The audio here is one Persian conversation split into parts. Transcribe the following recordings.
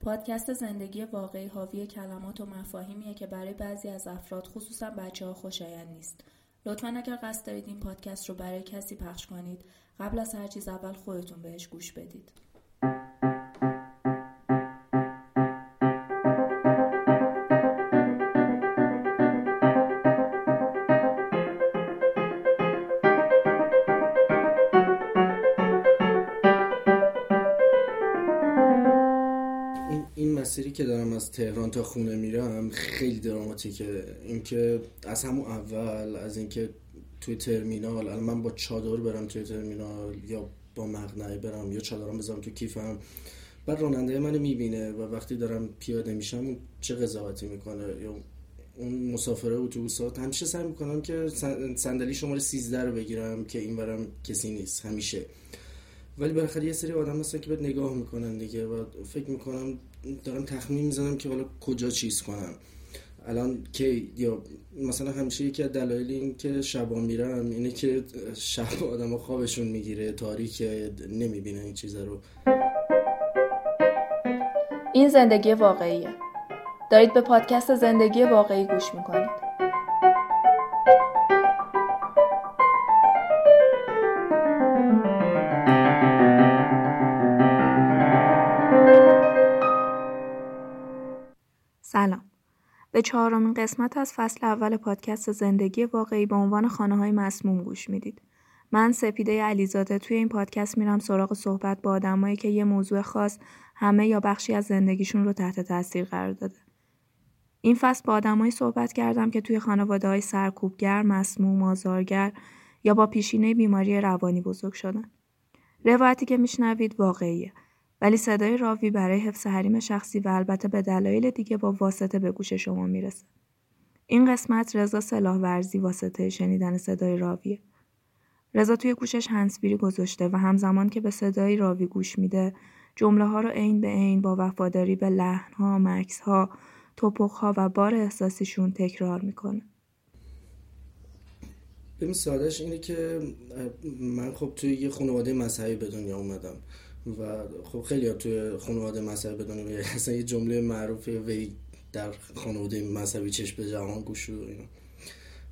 پادکست زندگی واقعی حاوی کلمات و مفاهیمیه که برای بعضی از افراد خصوصا بچه ها خوشایند نیست. لطفا اگر قصد دارید این پادکست رو برای کسی پخش کنید قبل از هر چیز اول خودتون بهش گوش بدید. تهران تا خونه میرم خیلی دراماتیکه. اینکه از همون اول از اینکه توی ترمینال الان من با چادر برم توی ترمینال یا با مقنعه برم یا چادرم بذارم تو کیفم. بعد راننده منو می‌بینه و وقتی دارم پیاده میشم چه قضاوتی می‌کنه؟ یا اون مسافره اتوبوسات همیشه سعی می‌کنم که صندلی شماره 13 رو بگیرم که این برم کسی نیست همیشه. ولی بالاخره یه سری آدم هستن که بهت نگاه می‌کنن دیگه و فکر می‌کنم دارم تخمین می‌زنم که حالا کجا چیز کنم. الان که یا مثلا همیشه یکی از دلایل این که شبا میرم اینه که شب آدم خوابشون می‌گیره تاریک نمی‌بینن این چیزا رو. این زندگی واقعیه. دارید به پادکست زندگی واقعی گوش می‌کنید. به چهارمین قسمت از فصل اول پادکست زندگی واقعی به عنوان خانه های مسموم گوش می‌دید. من سپیده علیزاده توی این پادکست میرم سراغ صحبت با آدمایی که یه موضوع خاص همه یا بخشی از زندگیشون رو تحت تاثیر قرار داده. این فصل با آدمایی صحبت کردم که توی خانواده های سرکوبگر، مسموم، آزارگر یا با پیشینه بیماری روانی بزرگ شدن. روایتی که میشنوید واقعیه. ولی صدای راوی برای حفظ حریم شخصی و البته به دلایل دیگه با واسطه به گوش شما می‌رسه. این قسمت رضا سلاح ورزی واسطه شنیدن صدای راویه. رضا توی گوشش هنسبیری گذاشته و همزمان که به صدای راوی گوش میده جمله ها رو عین به عین با وفاداری به لحن ها، مکس ها، توپخ ها و بار احساسیشون تکرار می‌کنه. ببین سادش اینه که من خب توی یه خانواده مذهبی به دنیا اومدم و خب خیلی ها توی خانواده مذهبی بدونیم اصلا یه جمله معروفه وی در خانواده مذهبی چشم به جهان گوش اینا.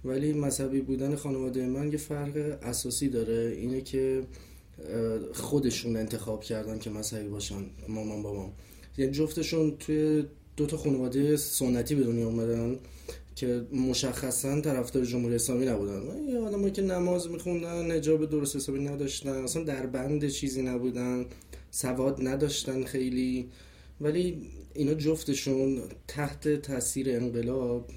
ولی مذهبی بودن خانواده من یه فرق اساسی داره. اینه که خودشون انتخاب کردن که مذهبی باشن مامان بابام. یعنی جفتشون توی دو تا خانواده سنتی به دنیا اومدن. که مشخصا طرفدار جمهوری اسلامی نبودن. یه آدمایی که نماز میخوندن نجاب درست حسابی نداشتن اصلا در بند چیزی نبودن سواد نداشتن خیلی. ولی اینا جفتشون تحت تاثیر انقلاب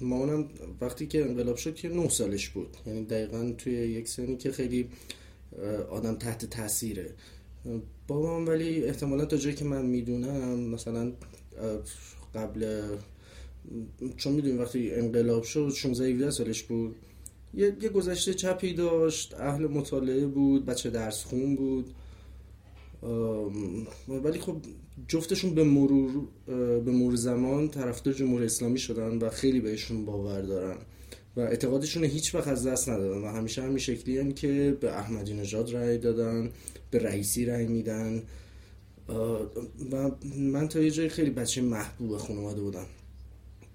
مامانم وقتی که انقلاب شد که نه سالش بود. یعنی دقیقا توی یک سنی که خیلی آدم تحت تاثیره. بابام ولی احتمالا تا جایی که من می‌دونم مثلا قبل چون می‌دونیم وقتی انقلاب شد 16 17 سالش بود. یه, یه گذشته چپی داشت اهل مطالعه بود بچه درس خون بود. ولی خب جفتشون به مرور به مرور زمان طرفدار جمهوری اسلامی شدن و خیلی بهشون باور دارن و اعتقادشون هیچ وقت از دست ندادن و همیشه همین شکلی هم که به احمدی نژاد رأی دادن به رئیسی رأی میدن. و من تا یه جای خیلی بچه محبوب خانواده بودم.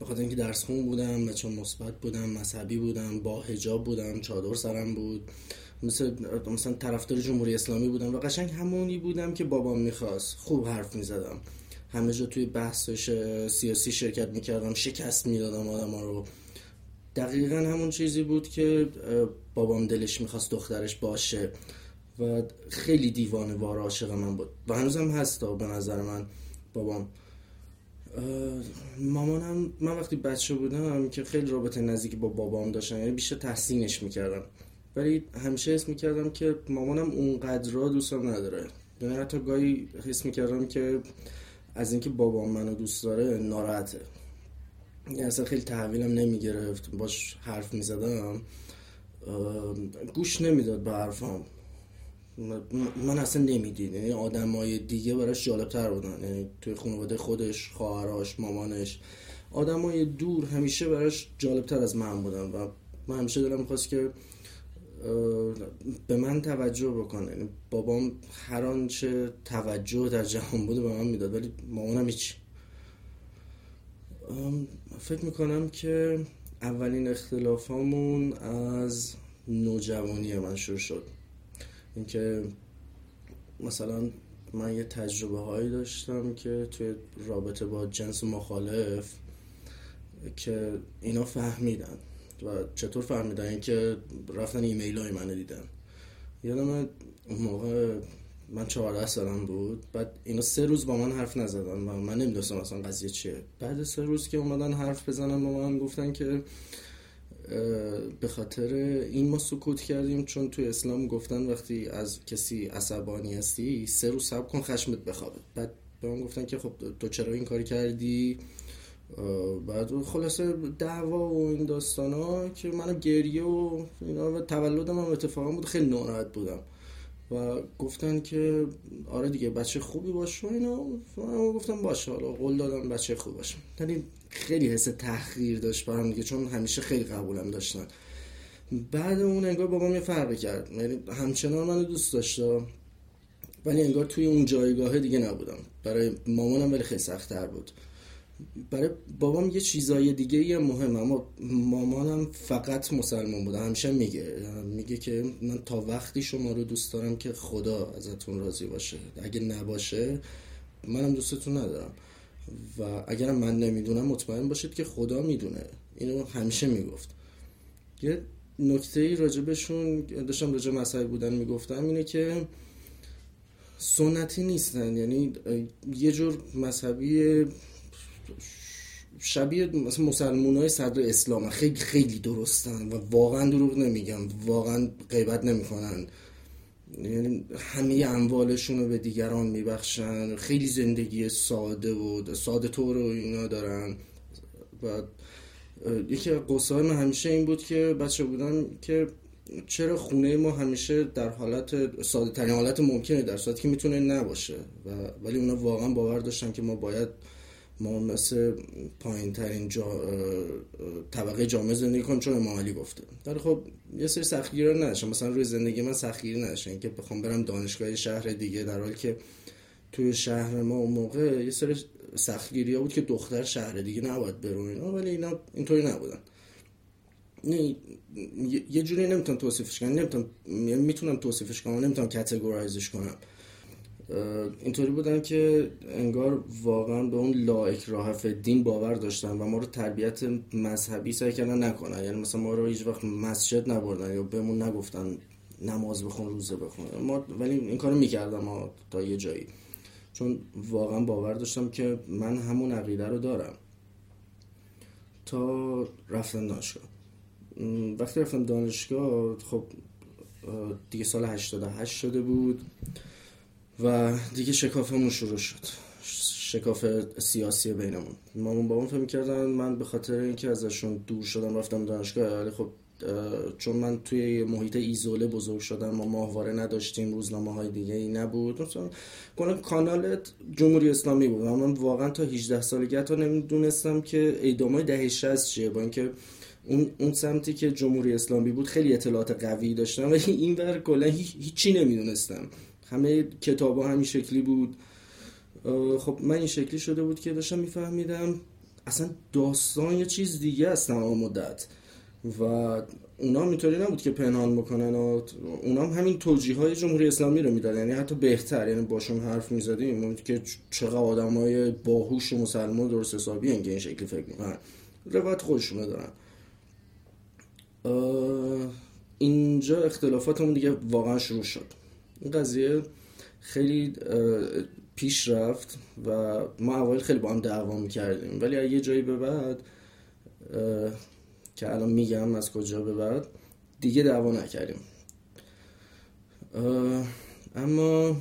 بخاطر اینکه درس خون بودم بچه مثبت بودم مذهبی بودم با هجاب بودم چادر سرم بود. مثل مثلا طرفدار جمهوری اسلامی بودم و قشنگ همونی بودم که بابام می‌خواست. خوب حرف می‌زدم. همه جا توی بحثش سیاسی شرکت می‌کردم شکست می‌دادم آدم ها رو. دقیقا همون چیزی بود که بابام دلش می‌خواست دخترش باشه و خیلی دیوانه وار عاشق من بود. و هنوزم هست به نظر من بابام. مامانم من وقتی بچه بودم که خیلی رابطه نزدیکی با بابام داشتم یعنی بیشتر تحسینش می‌کردم. ولی همیشه حس می‌کردم که مامانم اونقدر را دوستم نداره. یعنی حتی گاهی حس می‌کردم که از اینکه بابام منو دوست داره ناراحته. یعنی اصلا خیلی تحویلم نمی‌گرفت باش حرف می‌زدم. گوش نمی‌داد به حرفم من اصلا نمی‌دید یعنی آدم های دیگه براش جالب تر بودن. یعنی توی خانواده خودش خواهرش مامانش. آدم های دور همیشه براش جالب تر از من بودن و من همیشه دلم می‌خواست که به من توجه بکنه. یعنی بابام هر آنچه توجه در جهان بوده به من می‌داد ولی مامانم هیچ. فکر می‌کنم که اولین اختلافامون از نوجوانی من شروع شد. اینکه مثلا من یه تجربه هایی داشتم که توی رابطه با جنس مخالف که اینا فهمیدن و چطور فهمیدن؟ اینکه رفتن ایمیل های منو دیدن. یادم اون موقع من 14 سالم بود بعد اینا سه روز با من حرف نزدن و من نمی‌دونستم اصلا قضیه چیه. بعد سه روز که اومدن حرف بزنن با من گفتن که به خاطر این ما سکوت کردیم چون تو اسلام گفتن وقتی از کسی عصبانی هستی سه روز صبر کن خشمت بخوابه. بعد به من گفتن که خب تو چرا این کاری کردی؟ بعد خلاصه دعوا و این داستان ها که منم گریه و اینا و تولدم هم اتفاقا بود خیلی ناراحت بودم. و گفتن که آره دیگه بچه خوبی باش و اینا. گفتم باشه حالا قول دادم بچه خوبی باشم یعنی خیلی حس تحقیر داشت برام دیگه چون همیشه خیلی قبولم داشتن. بعد اون انگار بابام یه فرقی کرد. یعنی همچنان منو دوست داشته ولی انگار توی اون جایگاه دیگه نبودم. برای مامانم ولی خیلی سختتر بود. برای بابام یه چیزای دیگه یه مهم اما مامانم فقط مسلمان بوده. همیشه میگه میگه که من تا وقتی شما رو دوست دارم که خدا ازتون راضی باشه. اگه نباشه منم دوستتون ندارم. و اگر من نمی‌دونم مطمئن باشید که خدا می‌دونه. اینو همیشه می‌گفت. یه نکته ای راجبشون داشتم راجب مسائل بودن می‌گفتم اینه که سنتی نیستن. یعنی یه جور مذهبی شبیه مثلا مسلمون های صدر اسلام خیلی خیلی درستن و واقعا دروغ نمیگم واقعا غیبت نمی‌کنن. یعنی همه اموالشون رو به دیگران میبخشن. خیلی زندگی ساده و ساده طور و اینا دارن. و یکی قصه من همیشه این بود که بچه بودم که چرا خونه ما همیشه در حالت ساده ترین حالت ممکنه در صورتی که می‌تونه نباشه. و ولی اونا واقعا باور داشتن که ما باید ما مثل پایین ترین جا... طبقه جامعه زندگی کنیم چون امام علی گفته. در خب یه سری سختگیری رو نداشتم مثلا روی زندگی من سختگیری نداشتم اینکه بخوام برم دانشگاه شهر دیگه در حالی که توی شهر ما اون موقع یه سری سختگیری ها بود که دختر شهر دیگه نباید برو اینا. ولی اینا اینطوری نبودن. یه جوری نمی‌تونم توصیفش کنم. نمی‌تونم یعنی می‌تونم توصیفش کنم نمی‌تونم کاتگورایزش کنم. اینطوری بودن که انگار واقعا به اون لا اکراه دین باور داشتن و ما رو تربیت مذهبی سعی کردن نکنن. یعنی مثلا ما رو هیچ وقت مسجد نبردن یا بهمون نگفتن نماز بخون روزه بخون. ما ولی این کارو می‌کردم تا یه جایی. چون واقعا باور داشتم که من همون عقیده رو دارم. تا رفتن دانشگاه. وقتی رفتم دانشگاه خب دیگه سال 88 شده بود. و دیگه شکافمون شروع شد. شکاف سیاسی بینمون. مامون بابام فهم کردن من به خاطر اینکه ازشون دور شدم رفتم دانشگاه ولی خب چون من توی محیط ایزوله بزرگ شدم ما ماهواره نداشتیم روزنامه های دیگه ای نبود. مثلا کانال جمهوری اسلامی بود. من واقعا تا 18 سالگی تا نمی‌دونستم که اعدام های دهه 60 چیه. با اینکه اون اون سمتی که جمهوری اسلامی بود خیلی اطلاعات قوی داشتم ولی این ور کلا هیچی نمی‌دونستم. همه کتاب ها همین شکلی بود. خب من این شکلی شده بود که داشتم میفهمیدم اصلا داستان یه چیز دیگه است تمام مدت. و اونا اینطوری نبود که پنهان بکنن و اونا هم همین توجیه های جمهوری اسلامی رو می‌دادن. یعنی حتی بهتر یعنی باشون حرف می‌زدیم. که چقدر آدم های باهوش و مسلمان درست حسابی که این شکلی فکر می‌کنن. روایت خودشونه دارن. اینجا اختلافاتمون دیگه واقعا شروع شد. این قضیه خیلی پیش رفت و ما اول خیلی با هم دعوا می‌کردیم. ولی یه جایی به بعد که الان میگم از کجا به بعد دیگه دعوا نکردیم. اما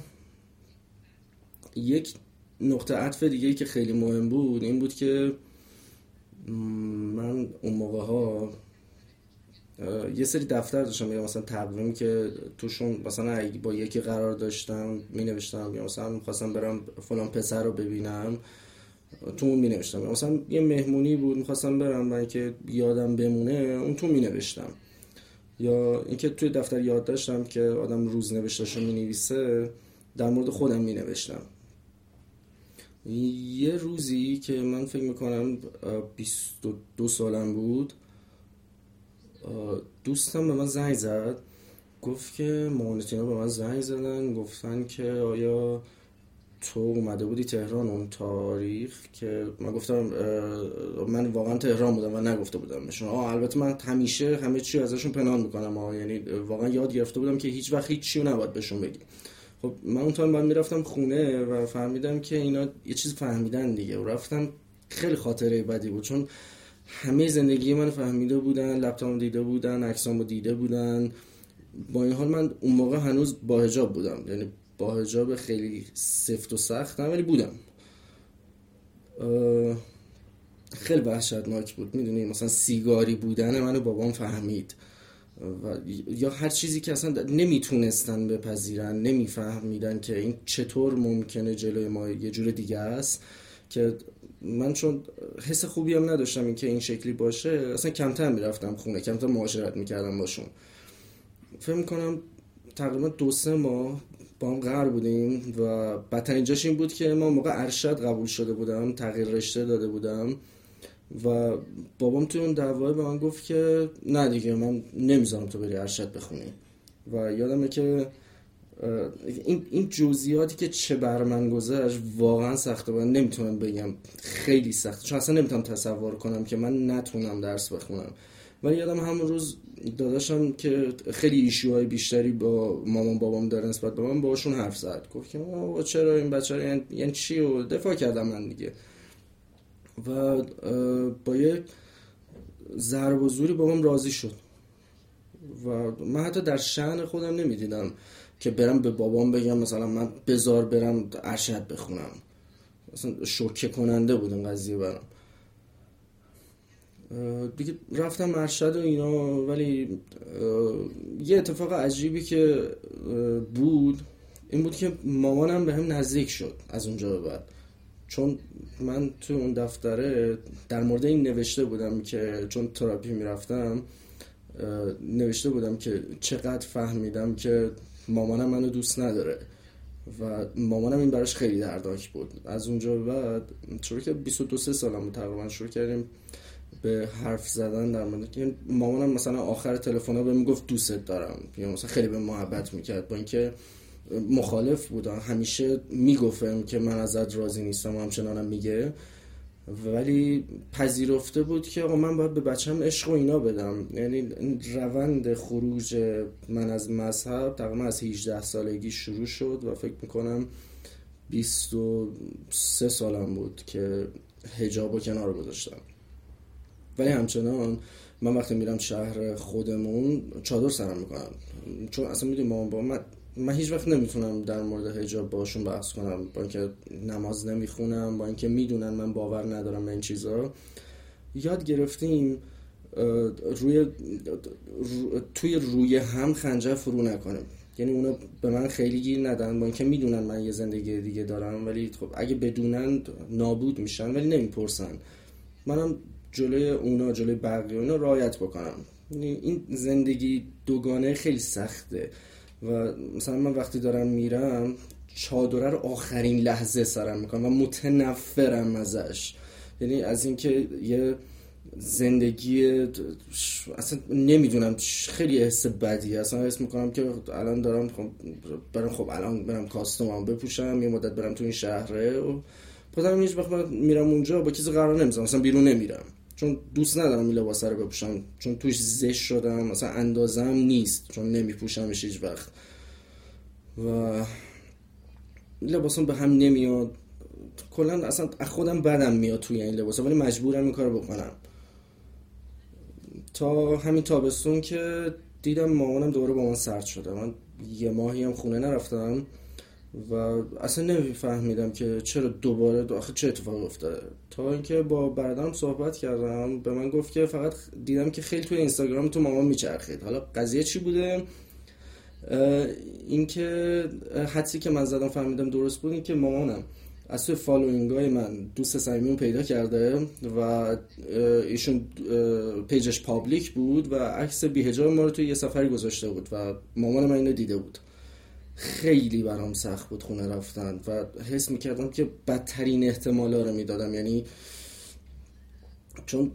یک نقطه عطف دیگه که خیلی مهم بود این بود که من اون موقع ها یه سری دفتر داشتم یا مثلا تقویم که توشون مثلا با یکی قرار داشتم می نوشتم یا مثلا می‌خواستم برم فلان پسر رو ببینم تو می نوشتم مثلا یه مهمونی بود می‌خواستم برم من که یادم بمونه اون تو می نوشتم یا اینکه توی دفتر یاد داشتم که آدم روز نوشتاشو می نویسه در مورد خودم می نوشتم یه روزی که من فکر می‌کنم 22 سالم بود دوستم به من زنگ زد. گفت که مامانتینا به من زنگ زدن. گفتن که آیا تو اومده بودی تهران اون تاریخ؟ که من گفتم من واقعا تهران بودم و نگفته بودم بهشون آه البته من همیشه همه چی ازشون پنهان می‌کنم. آه یعنی واقعا یاد گرفته بودم که هیچ وقت هیچ چی نباید بهشون بگی. خب من اون تایم بعد می‌رفتم خونه و فهمیدم که اینا یه چیز فهمیدن دیگه. و رفتم خیلی خاطره بدی بود. چون همه زندگی من فهمیده بودن لپتاپ دیده بودن عکسامو دیده بودن. با این حال من اون موقع هنوز با هجاب بودم. یعنی با هجاب خیلی سفت و سخت ولی بودم. خیلی وحشتناک بود. می‌دونی مثلا سیگاری بودن منو بابام فهمید. و یا هر چیزی که اصلا نمی‌تونستن بپذیرن نمیفهمیدن که این چطور ممکنه جلوی ما یه جور دیگه است. که من چون حس خوبی هم نداشتم این که این شکلی باشه اصلا کمتر می‌رفتم خونه کمتر معاشرت می‌کردم باشون. فکر می‌کنم تقریبا دو سه ماه با هم قرار بودیم و بدترین جاش این بود که ما موقع ارشد قبول شده بودم تغییر رشته داده بودم و بابام توی اون دعوای به من گفت که نه دیگه من نمی‌ذارم تو بری ارشد بخونی. و یادمه که این این جزئیاتی که چه بر من گذشت واقعا سخته بود نمی‌تونم بگم خیلی سخته. چون اصلا نمی‌تونم تصور کنم که من نتونم درس بخونم. ولی یادم همون روز داداشم که خیلی ایشوهای بیشتری با مامان بابام داره نسبت به من باشون حرف زد. گفت که چرا این بچه یعنی, یعنی چی؟ و دفاع کردم من دیگه. و با یک ضرب و زوری بابام راضی شد. و من حتی در شعن خودم نمی‌دیدم. که برم به بابام بگم مثلا من بزار برم ارشد بخونم. مثلا شوکه کننده بود این قضیه برام. دیگه رفتم ارشد و اینا ولی یه اتفاق عجیبی که بود این بود که مامانم به هم نزدیک شد از اونجا به بعد. چون من تو اون دفتره در مورد این نوشته بودم که چون تراپی می‌رفتم نوشته بودم که چقدر فهمیدم که مامانم منو دوست نداره. و مامانم این براش خیلی دردناک بود. از اونجا بعد چون که 22 سالم تقریبا شروع کردیم به حرف زدن در مورد یعنی مامانم مثلا آخر تلفن ها بهم گفت دوستت دارم. یا مثلا خیلی به محبت می‌کرد. با اینکه مخالف بودم. همیشه می‌گفتم که من ازت راضی نیستم و همچنانم میگه. ولی پذیرفته بود که آقا من باید به بچم عشق و اینا بدم. یعنی روند خروج من از مذهب تقریبا از 18 سالگی شروع شد و فکر می‌کنم 23 سالم بود که هجاب و کنار گذاشتم. ولی همچنان من وقتی میرم شهر خودمون چادر سرم می‌کنم. چون اصلا می‌دونی مامان با من من هیچ وقت نمی‌تونم در مورد حجاب باشون بحث کنم. با اینکه نماز نمی‌خونم با اینکه می‌دونن من باور ندارم به این چیزا. یاد گرفتیم روی توی روی هم خنجر فرو نکنیم. یعنی اونا به من خیلی گیر ندن. با اینکه می‌دونن من یه زندگی دیگه دارم ولی خب اگه بدونن نابود میشن ولی نمی‌پرسن. منم جلوی اونا جلوی بقیه اونا رایت بکنم. یعنی این زندگی دوگانه خیلی سخته. و مثلا من وقتی دارم میرم چادره رو آخرین لحظه سرم می‌کنم و متنفرم ازش. یعنی از اینکه یه زندگی اصلا نمی‌دونم خیلی حس بدی اصلا حس می‌کنم که الان دارم خب برم خب الان برم کاستومم بپوشم یه مدت برم تو این شهره و پدرم هیچ وقت میرم اونجا با کسی قرار نمی‌زنم مثلا بیرون نمیرم. چون دوست ندارم این لباس رو بپوشم. چون توش زش شدم مثلا اندازم نیست. چون نمیپوشمش هیچ وقت. و لباسم به هم نمیاد. کلا اصلا خودم بدم میاد توی این لباس ولی مجبورم این کارو بکنم. تا همین تابستون که دیدم مامانم دوباره با من سرد شده. من یه ماهی هم خونه نرفتم. و اصلا نمیفهمیدم که چرا دوباره آخه چه اتفاق افتاده. تا اینکه با برادرم صحبت کردم به من گفت که فقط دیدم که خیلی توی اینستاگرام تو مامان میچرخید. حالا قضیه چی بوده؟ اینکه حدسی که من زدم فهمیدم درست بود این که مامانم از توی following های من دوست صمیمی پیدا کرده و ایشون page ش public بود و عکس بی‌حجاب ما رو توی یه سفری گذاشته بود و مامان من اینو دیده بود. خیلی برام سخت بود خونه رفتن و حس می‌کردم که بدترین احتمالا رو می‌دادم. یعنی چون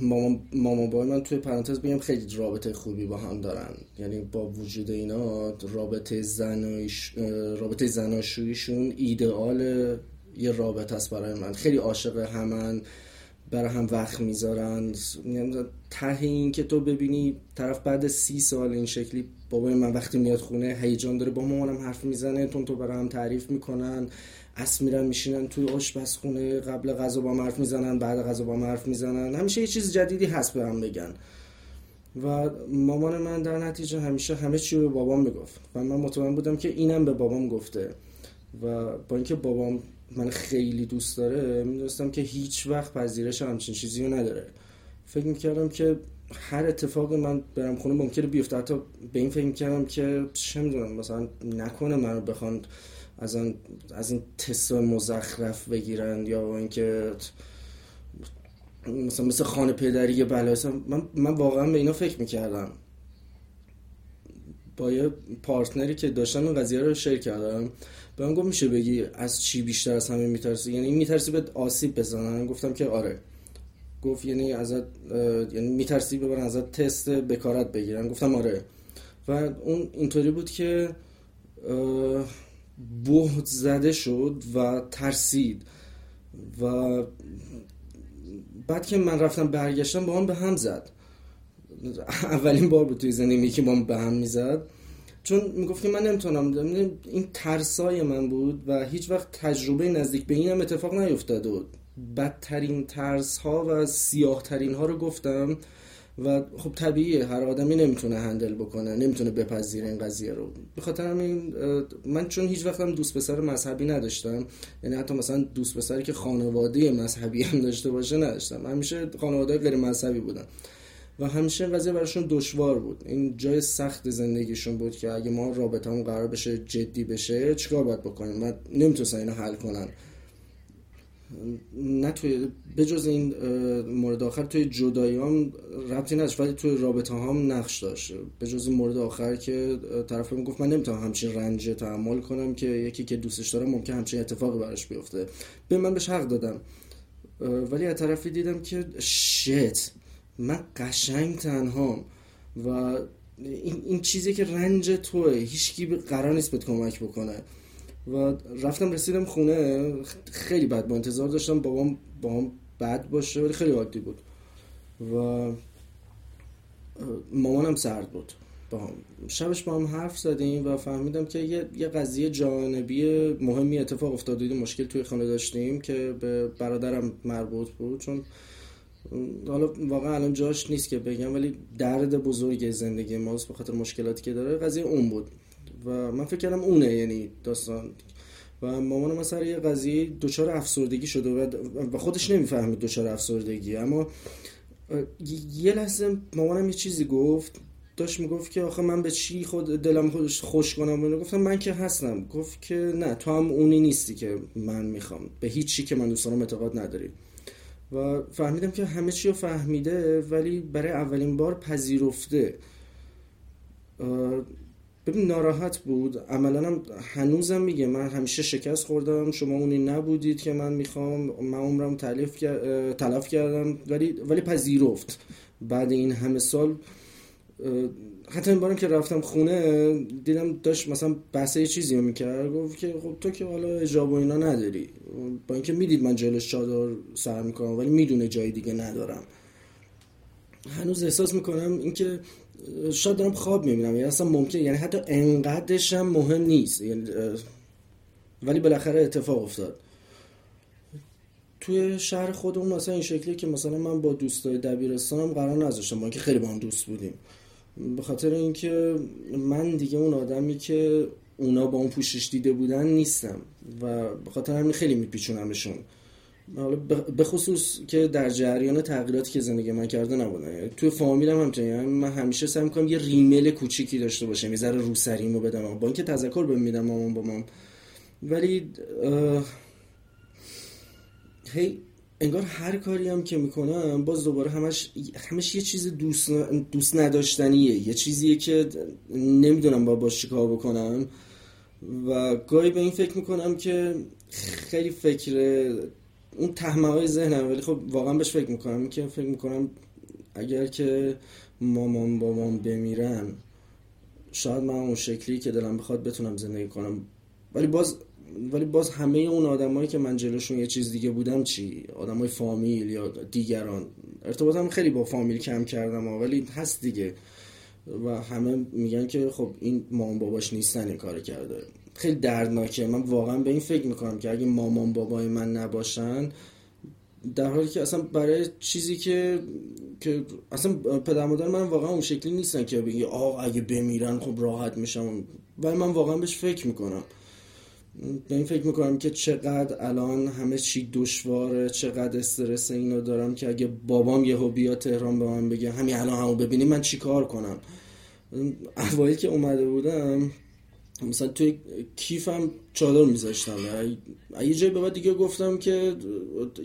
مامان مامان بابای من توی پرانتز بگم خیلی رابطه خوبی با هم دارن. یعنی با وجود اینا رابطه زناش رابطه زناشویشون ایدئال یه رابطه است برای من. خیلی عاشق همن. برای هم وقت می‌ذارن. ته این که تو ببینی طرف بعد سی سال این شکلی بابای من وقتی میاد خونه هیجان داره با مامانم حرف می‌زنه تون تو برای هم تعریف می‌کنن اس میرن میشینن توی آشپزخونه قبل غذا با حرف می‌زنن بعد غذا با حرف می‌زنن. همیشه یه چیز جدیدی هست به هم بگن. و مامان من در نتیجه همیشه همه چی به بابام می‌گفت. و من مطمئن بودم که اینم به بابام گفته. و با اینکه بابام من خیلی دوست داره می‌دونستم که هیچ وقت پذیرش همچین چیزی رو نداره. فکر می‌کردم که هر اتفاق من برم خونه ممکنه بیفته. حتی به این فکر می‌کردم که چه می‌دونم مثلا نکنه منو بخوان از, این از این تست مزخرف بگیرن یا اینکه مثلا مثل خانه پدری بلا من, من واقعا به اینا فکر می‌کردم. با یه پارتنری که داشتن اون قضیه رو شیر کردم. به من گفت میشه بگی از چی بیشتر از همه میترسی؟ یعنی میترسی به آسیب بزنن گفتم که آره. گفت یعنی ازت یعنی میترسی ببرن ازت تست بکارت بگیرن گفتم آره. و اون اینطوری بود که بهت زده شد و ترسید. و بعد که من رفتم برگشتم با هم به هم زد. اولین بار بود توی زندگی که با به هم می‌زد. چون می‌گفت که من نمی‌تونم این ترسای من بود و هیچ وقت تجربه نزدیک به اینم اتفاق نیفتاده بود. بدترین ترس ها و سیاه ترین ها رو گفتم و خب طبیعیه هر آدمی نمی‌تونه هندل بکنه نمی‌تونه بپذیره این قضیه رو. به خاطر همین من چون هیچ وقتم دوست پسر مذهبی نداشتم یعنی حتی مثلا دوست پسری که خانواده مذهبی هم داشته باشه نداشتم. همیشه خانواده غیر مذهبی بودن. و همیشه قضیه براشون دشوار بود. این جای سخت زندگیشون بود که اگه ما رابطمون قرار بشه جدی بشه چیکار باید بکنیم؟ و نمی‌تونستن اینو حل کنن. نه توی بجز این مورد آخر توی جدایی هم ربطی نداشت ولی توی رابطه هم نقش داشت. بجز این مورد آخر که طرف می گفت من نمی‌تونم همچین رنج تحمل کنم که یکی که دوستش دارم ممکن همچین اتفاقی براش بیفته. به من بهش حق دادم ولی از طرفی دیدم که شت. من قشنگ تنهام و این, این چیزی که رنج توه هیچکی قرار نیست بهت کمک بکنه. و رفتم رسیدم خونه خیلی بد با انتظار داشتم بابام با هم بد باشه ولی خیلی عادی بود. و مامانم سرد بود با هم. شبش با هم حرف زدیم و فهمیدم که یه, یه قضیه جانبی مهمی اتفاق افتاد. مشکل توی خانه داشتیم که به برادرم مربوط بود. چون حالا واقعا الان جاش نیست که بگم ولی درد بزرگ زندگی ماست به خاطر مشکلاتی که داره. قضیه اون بود. و من فکر کردم اونه یعنی داستان. و مامان من سر یه قضیه دچار افسردگی شده و خودش نمی‌فهمید دچار افسردگی. اما یه لحظه مامانم یه چیزی گفت. داشت می‌گفت که آخه من به چی خود دلم خودش خوش کنم؟ و گفتم من که هستم. گفت که نه تو هم اونی نیستی که من می‌خوام. به هیچ چی که من دوست دارم اعتقاد نداری و فهمیدم که همه چی رو فهمیده ولی برای اولین بار پذیرفته. ببین ناراحت بود. عملا هم هنوزم میگه من همیشه شکست خوردم شما اونی نبودید که من می‌خوام من عمرم تلف, تلف کردم ولی ولی پذیرفت. بعد این همه سال حتی این بارم که رفتم خونه دیدم داشت مثلا بحث یه چیزی می‌کرد. گفت که خب تو که حالا اجاب و اینا نداری. با اینکه می‌دید من جلوش چادر سر می‌کنم ولی می‌دونه جای دیگه ندارم. هنوز احساس می‌کنم اینکه شاید دارم خواب می‌بینم. یعنی اصلا ممکن یعنی حتی انقدرش هم مهم نیست. یعنی ولی بالاخره اتفاق افتاد. توی شهر خودمون مثلا این شکلی که مثلا من با دوستای دبیرستانم قرار نذاشتم. با اینکه خیلی با هم دوست بودیم. به خاطر اینکه من دیگه اون آدمی که اونا با اون پوشش دیده بودن نیستم و به خاطر همین خیلی میپیچونمشون. حالا به خصوص که در جریان تغییراتی که زندگی من کرده نبودن. یعنی توی فامیلم همچنین. یعنی من همیشه سعی می‌کنم یه ریمیل کوچیکی داشته باشم. یه ذره روسریمو بدم. با اینکه تذکر بهم میدم مامان با ولی هی انگار هر کاری هم که می‌کنم باز دوباره همش همش یه چیز دوست, دوست نداشتنیه. یه چیزیه که نمی‌دونم با باش چیکار بکنم. و گاهی به این فکر می‌کنم که خیلی فکر اون تهمه ذهنم ولی خب واقعا بهش فکر می‌کنم که فکر می‌کنم اگر که مامان بابام بمیرن شاید من اون شکلی که دلم بخواد بتونم زندگی کنم. ولی باز ولی باز همه اون آدمایی که من جلوشون یه چیز دیگه بودم چی؟ آدمای فامیل یا دیگران. ارتباطم خیلی با فامیل کم کردم ولی هست دیگه. و همه میگن که خب این مامان باباش نیستن این کار کرده. خیلی دردناکه. من واقعا به این فکر می‌کنم که اگه مامان بابای من نباشن در حالی که اصلا برای چیزی که که اصلا پدر مادر من واقعا اون شکلی نیستن که بگی آه اگه بمیرن خب راحت میشم. ولی من واقعا بهش فکر می‌کنم. به این فکر می‌کنم که چقدر الان همه چی دشواره چقدر استرس اینو دارم که اگه بابام یه بیا تهران به من بگه همین الان همو ببینی من چی کار کنم. اوایل که اومده بودم مثلا توی کیفم چادر میذاشتم. یه جایی به بعد دیگه گفتم که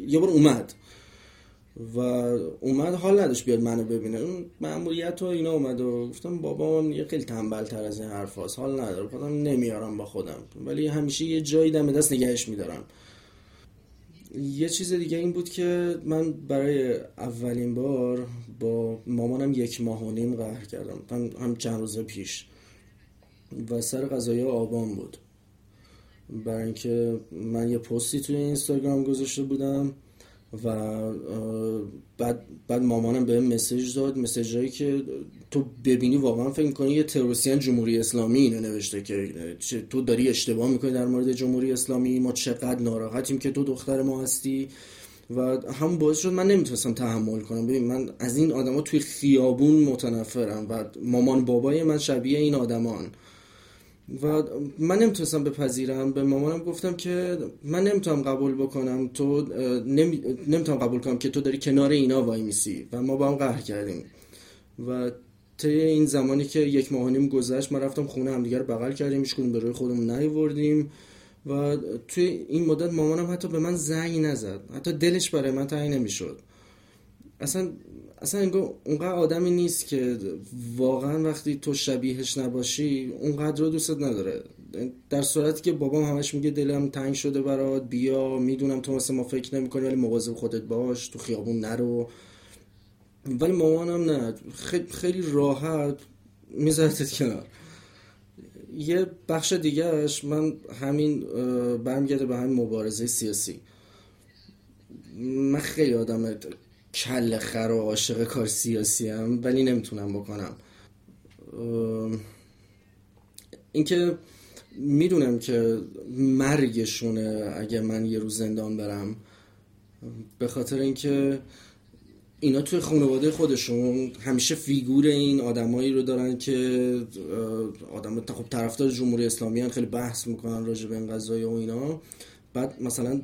یه بار اومد. و اومد حال نداشت بیاد منو ببینه. اون مأموریت و اینا اومد و گفتم بابام یه خیلی تنبل تر از این حرف هست. حال نداره. خودم نمیارم با خودم. ولی همیشه یه جایی دم دست نگهش میدارم. یه چیز دیگه این بود که من برای اولین بار با مامانم یک ماه و نیم قهر کردم. هم چند روز پیش. و سر قضایی آبان بود. برای اینکه من یه پستی توی اینستاگرام گذاشته بودم. و بعد بعد مامانم به مسیج داد مسیج هایی که تو ببینی واقعا فکر کنی یه تروریستین جمهوری اسلامی اینو نوشته که تو داری اشتباه می‌کنی در مورد جمهوری اسلامی ما چقدر ناراحتیم که تو دختر ما هستی. و همون باعث شد من نمی‌تونستم تحمل کنم. ببین من از این آدما توی خیابون متنفرم و مامان بابای من شبیه این آدمان. و من نمی‌تونستم بپذیرم. به مامانم گفتم که من نمی‌تونم قبول بکنم. تو نمی... نمی‌تونم قبول کنم که تو داری کنار اینا وای میسی و ما با هم قهر کردیم. و طی این زمانی که یک ماه نیم گذشت من رفتم خونه همدیگه رو بغل کردیم هیچ به روی خودمون نیوردیم و توی این مدت مامانم حتی به من زنگ نزد. حتی دلش برای من تنگ نمی‌شد. اصلا اصلا انگار اونقدر آدمی نیست که واقعا وقتی تو شبیهش نباشی اونقدر رو دوستت نداره. در صورتی که بابام همش میگه دلم تنگ شده برات بیا می‌دونم تو مثل ما فکر نمی‌کنی ولی مواظب خودت باش تو خیابون نرو. ولی مامانم نه خیلی راحت میذارتت کنار. یه بخش دیگهش من همین برمیگرده به همین مبارزه سیاسی. من خیلی آدم کل خر و عاشق کار سیاسی هم ولی نمی‌تونم بکنم. اینکه می‌دونم که مرگشونه اگه من یه روز زندان برم. به خاطر اینکه اینا توی خانواده خودشون همیشه فیگور این آدمایی رو دارن که آدم خب طرفدار جمهوری اسلامی هن خیلی بحث می‌کنن راجع به این قضایی و اینا. بعد مثلا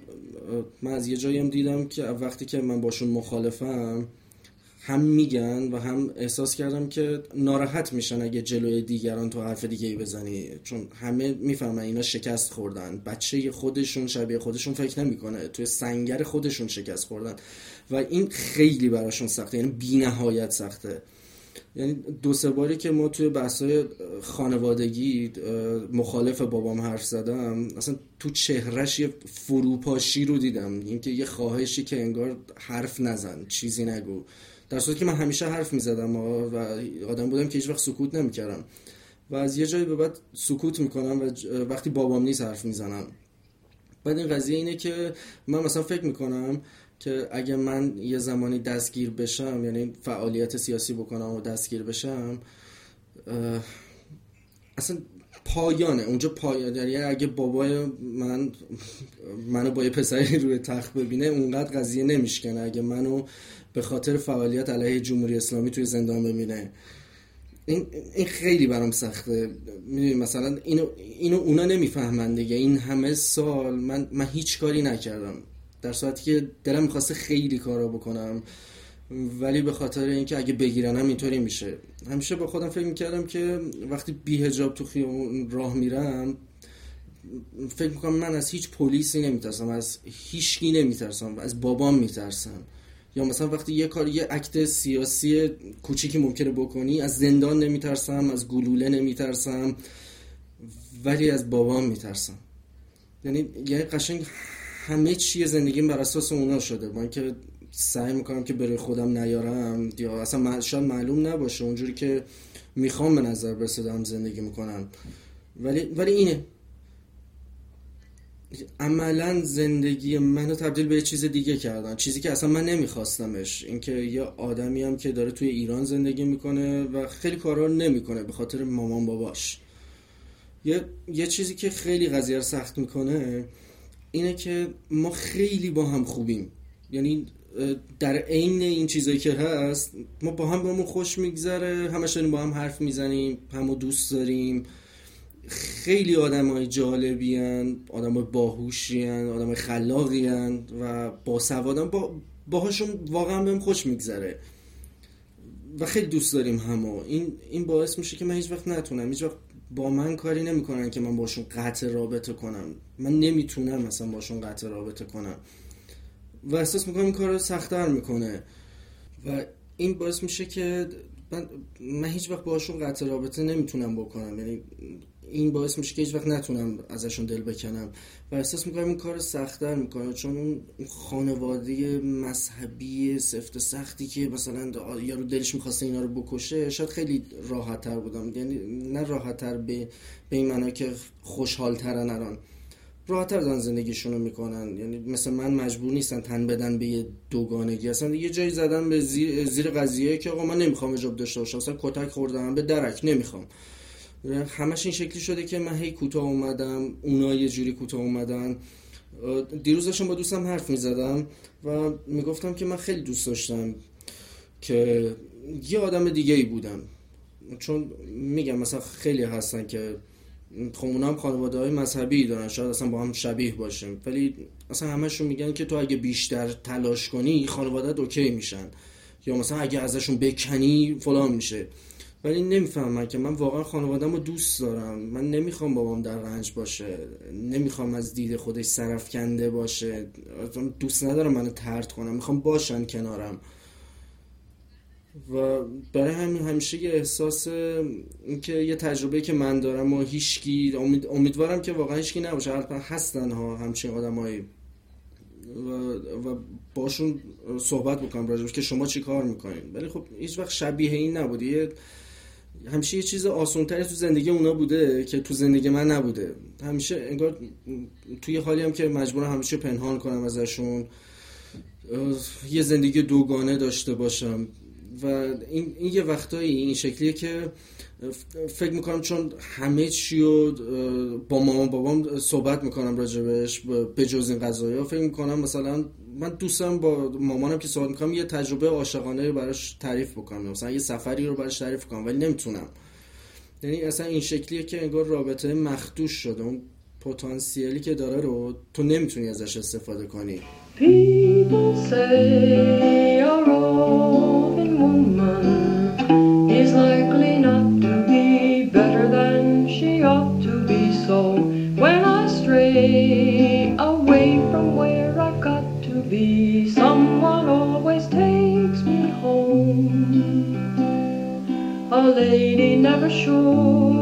من از یه جایی هم دیدم که وقتی که من باشون مخالفم هم میگن و هم احساس کردم که ناراحت میشن اگه جلوی دیگران تو حرف دیگه ای بزنی. چون همه می‌فهمن اینا شکست خوردن. بچه خودشون شبیه خودشون فکر نمی‌کنه. توی سنگر خودشون شکست خوردن. و این خیلی براشون سخته. یعنی بی نهایت سخته. یعنی دو سه باری که ما توی بحثای خانوادگی مخالف بابام حرف زدم اصلا تو چهرش یه فروپاشی رو دیدم. اینکه یه خواهشی که انگار حرف نزن چیزی نگو. در صورتی که من همیشه حرف می‌زدم و آدم بودم که هیچ وقت سکوت نمی‌کردم. و از یه جایی به بعد سکوت می‌کنم و وقتی بابام نیست حرف می‌زنم. بعد این قضیه اینه که من مثلا فکر می‌کنم که اگه من یه زمانی دستگیر بشم یعنی فعالیت سیاسی بکنم و دستگیر بشم اصلا پایانه. اونجا پایان یعنی اگه بابای من منو با یه پسری روی تخت ببینه اونقدر قضیه نمیشکنه. اگه منو به خاطر فعالیت علیه جمهوری اسلامی توی زندان ببینه. این, این خیلی برام سخته. می‌دونی مثلا اینو, اینو اونا نمی‌فهمن دیگه. این همه سال من, من هیچ کاری نکردم. در صورتی که دلم می‌خواسته خیلی کارا بکنم ولی به خاطر اینکه اگه بگیرنم اینطوری میشه. همیشه با خودم فکر می‌کردم که وقتی بی هجاب تو خیابون راه میرم فکر می‌کنم من از هیچ پلیسی نمیترسم از هیچکی نمیترسم از بابام میترسم. یا مثلا وقتی یه کار یه اکت سیاسی کوچیکی ممکنه بکنی از زندان نمیترسم از گلوله نمیترسم ولی از بابام میترسم. یعنی یعنی قشنگ همه چیه زندگیم بر اساس اونا شده. من که سعی می‌کنم که برای خودم نیارم یا اصلا شاید معلوم نباشه. اونجوری که می‌خوام به نظر برسه زندگی می‌کنم. ولی ولی اینه. عملا زندگی منو تبدیل به چیز دیگه کردن. چیزی که اصلا من نمیخواستمش. اینکه یه آدمی هم که داره توی ایران زندگی می‌کنه و خیلی کارا نمی‌کنه به خاطر مامان باباش. یه, یه چیزی که خیلی قضیه سخت می‌کنه اینه که ما خیلی با هم خوبیم. یعنی در عین این چیزایی که هست ما با هم بهمون خوش میگذره همش داریم با هم حرف می‌زنیم همو دوست داریم. خیلی آدم های جالبی هن آدم های باهوشی هن آدم خلاقی هن و با سوادن با باهاشون واقعا بهم خوش میگذره. و خیلی دوست داریم همو. این این باعث میشه که من هیچ وقت نتونم. هیچ وقت با من کاری نمی‌کنن که من باشون قطع رابطه کنم. من نمی‌تونم مثلا باشون قطع رابطه کنم. و احساس می‌کنم این کار رو سختتر می‌کنه. و این باعث میشه که من, من هیچ وقت باشون قطع رابطه نمی‌تونم بکنم. یعنی این باعث میشه که هیچ وقت نتونم ازشون دل بکنم. و احساس می‌کنم این کار سختتر می‌کنه. چون اون خانواده مذهبی سفت سختی که مثلا یارو دلش می‌خواسته اینا رو بکشه شاید خیلی راحت تر بودم. یعنی نه راحت تر به, به این معنا که خوشحال ترن الان. راحت تر دارن زندگیشون رو می‌کنن. یعنی مثل من مجبور نیستن تن بدن به یه دوگانگی. اصلا یه جایی زدن به زیر, زیر قضیه که آقا من نمی‌خوام اجاب داشته باشم. اصلا کتک خوردم به درک نمی‌خوام. همش این شکلی شده که من هی کوتاه اومدم اونا یه جوری کوتاه اومدن. دیروز داشتم با دوستم حرف می‌زدم و می‌گفتم که من خیلی دوست داشتم که یه آدم دیگه ای بودم. چون میگم مثلا خیلی هستن که خب اونا هم خانواده های مذهبی دارن شاید اصلا با هم شبیه باشیم. ولی اصلا همشون میگن که تو اگه بیشتر تلاش کنی خانواده اوکی میشن. یا مثلا اگه ازشون بکنی فلان میشه. ولی نمی‌فهمم که من واقعا خانوادم رو دوست دارم. من نمی‌خوام بابام در رنج باشه. نمی‌خوام از دید خودش سرفکنده باشه. دوست ندارم منو ترد کنم. می‌خوام باشن کنارم. و برای همین همیشه یه احساس اینکه یه تجربه که من دارم و هیچکی امید، امیدوارم که واقعا هیچکی نباشه هستن ها همچین آدمایی. و, و باشون صحبت بکنم راجبش که شما چی کار می‌کنین. ولی خب هیچ وقت شبیه این نبوده یه همیشه یه چیز آسونتری تو زندگی اونا بوده که تو زندگی من نبوده. همیشه انگار توی حالی هم که مجبورم همیشه پنهان کنم ازشون یه زندگی دوگانه داشته باشم. و این, این یه وقتایی این شکلیه که فکر می‌کنم چون همه چی رو با مامان بابام صحبت می‌کنم راجبش به جز این قضایی فکر می‌کنم مثلا من دوستم با مامانم که صحبت می‌کنم یه تجربه عاشقانه رو براش تعریف بکنم مثلا یه سفری رو براش تعریف کنم ولی نمی‌تونم. یعنی اصلا این شکلیه که انگار رابطه مخدوش شده اون پتانسیلی که داره رو تو نمی‌تونی ازش استفاده کنی. Lady never should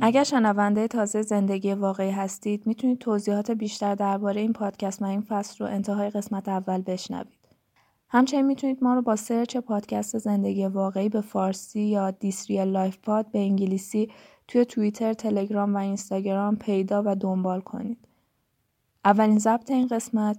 اگر شنونده تازه زندگی واقعی هستید می‌تونید توضیحات بیشتر درباره این پادکست و این فصل رو انتهای قسمت اول بشنوید. همچنین می‌تونید ما رو با search پادکست زندگی واقعی به فارسی یا This Real Life Pod به انگلیسی توی توییتر، تلگرام و اینستاگرام پیدا و دنبال کنید. اولین ضبط این قسمت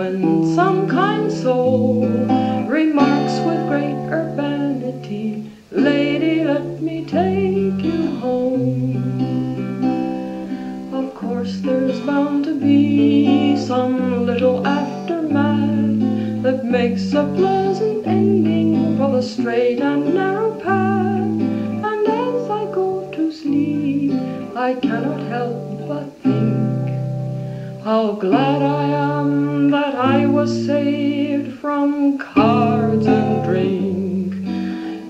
when some kind soul remarks with great urbanity, Lady, let me take you home. Of course, there's bound to be some little aftermath that makes a pleasant ending for the straight and narrow path. And as I go to sleep, I cannot help how glad I am that I was saved from cards and drink.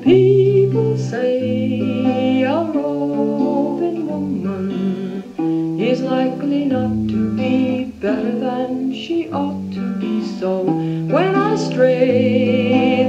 People say a roving woman is likely not to be better than she ought to be. So when I stray